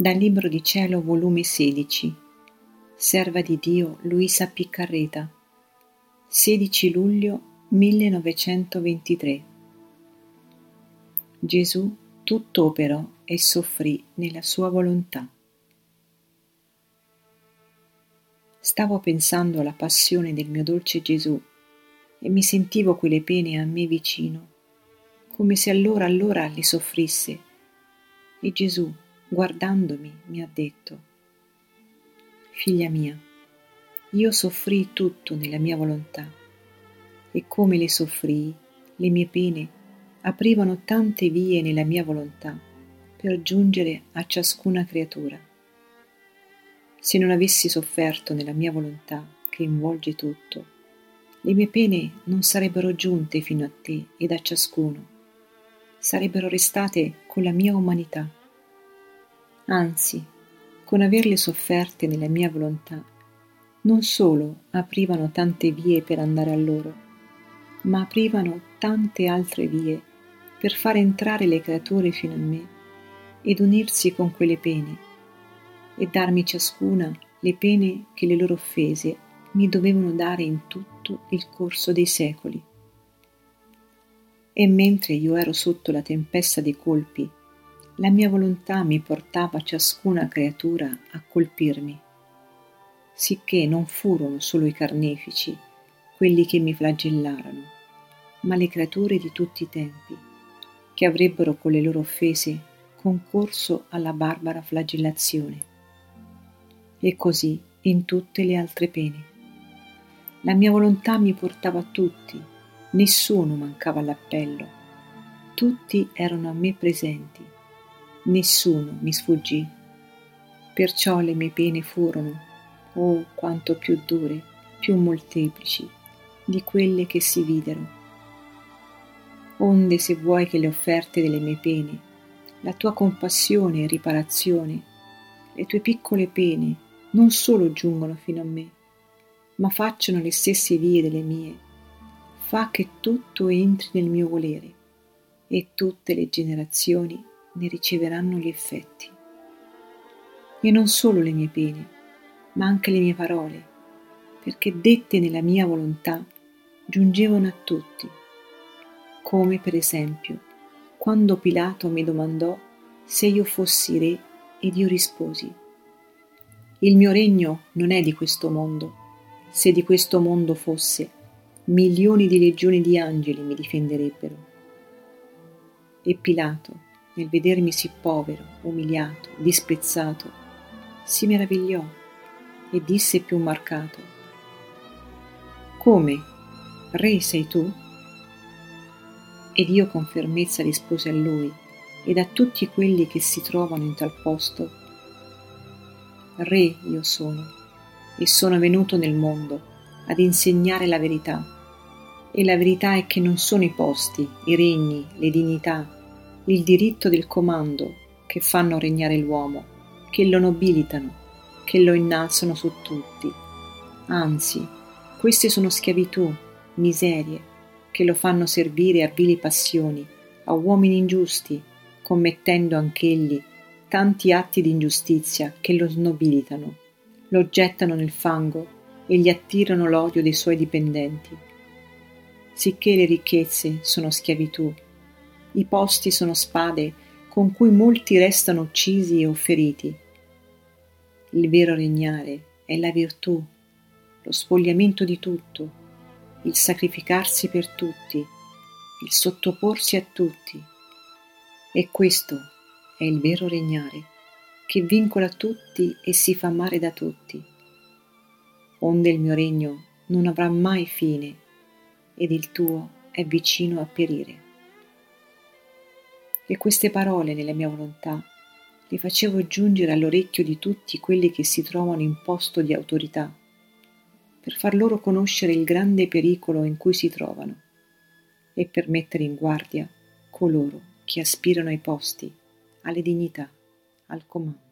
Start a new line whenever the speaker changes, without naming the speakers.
Dal Libro di Cielo, volume 16, Serva di Dio Luisa Piccarreta, 16 luglio 1923. Gesù tutto operò e soffrì nella sua volontà. Stavo pensando alla passione del mio dolce Gesù e mi sentivo quelle pene a me vicino, come se allora allora le soffrisse. E Gesù, guardandomi, mi ha detto, Figlia mia, io soffrii tutto nella mia volontà e come le soffrii, le mie pene aprivano tante vie nella mia volontà per giungere a ciascuna creatura. Se non avessi sofferto nella mia volontà che involge tutto, le mie pene non sarebbero giunte fino a te ed a ciascuno, sarebbero restate con la mia umanità. Anzi, con averle sofferte nella mia volontà, non solo aprivano tante vie per andare a loro, ma aprivano tante altre vie per far entrare le creature fino a me ed unirsi con quelle pene e darmi ciascuna le pene che le loro offese mi dovevano dare in tutto il corso dei secoli. E mentre io ero sotto la tempesta dei colpi la mia volontà mi portava ciascuna creatura a colpirmi, sicché non furono solo i carnefici quelli che mi flagellarono, ma le creature di tutti i tempi, che avrebbero con le loro offese concorso alla barbara flagellazione. E così in tutte le altre pene. La mia volontà mi portava a tutti, nessuno mancava all'appello, tutti erano a me presenti nessuno mi sfuggì. Perciò le mie pene furono, oh quanto più dure, più molteplici di quelle che si videro. Onde se vuoi che le offerte delle mie pene, la tua compassione e riparazione, le tue piccole pene non solo giungono fino a me, ma facciano le stesse vie delle mie, fa che tutto entri nel mio volere e tutte le generazioni ne riceveranno gli effetti. E non solo le mie pene, ma anche le mie parole, perché dette nella mia volontà giungevano a tutti, come per esempio quando Pilato mi domandò se io fossi re ed io risposi, il mio regno non è di questo mondo, se di questo mondo fosse, milioni di legioni di angeli mi difenderebbero. E Pilato, nel vedermi sì povero, umiliato, disprezzato, si meravigliò e disse più marcato, Come? Re sei tu? Ed io con fermezza rispose a lui ed a tutti quelli che si trovano in tal posto, Re io sono, e sono venuto nel mondo ad insegnare la verità. E la verità è che non sono i posti, i regni, le dignità, il diritto del comando che fanno regnare l'uomo, che lo nobilitano, che lo innalzano su tutti. Anzi, queste sono schiavitù, miserie, che lo fanno servire a vili passioni, a uomini ingiusti, commettendo anch'egli tanti atti di ingiustizia che lo snobilitano, lo gettano nel fango e gli attirano l'odio dei suoi dipendenti. Sicché le ricchezze sono schiavitù i posti sono spade con cui molti restano uccisi o feriti. Il vero regnare è la virtù, lo spogliamento di tutto, il sacrificarsi per tutti, il sottoporsi a tutti. E questo è il vero regnare, che vincola tutti e si fa amare da tutti. Onde il mio regno non avrà mai fine ed il tuo è vicino a perire e queste parole nella mia volontà le facevo giungere all'orecchio di tutti quelli che si trovano in posto di autorità, per far loro conoscere il grande pericolo in cui si trovano e per mettere in guardia coloro che aspirano ai posti, alle dignità, al comando.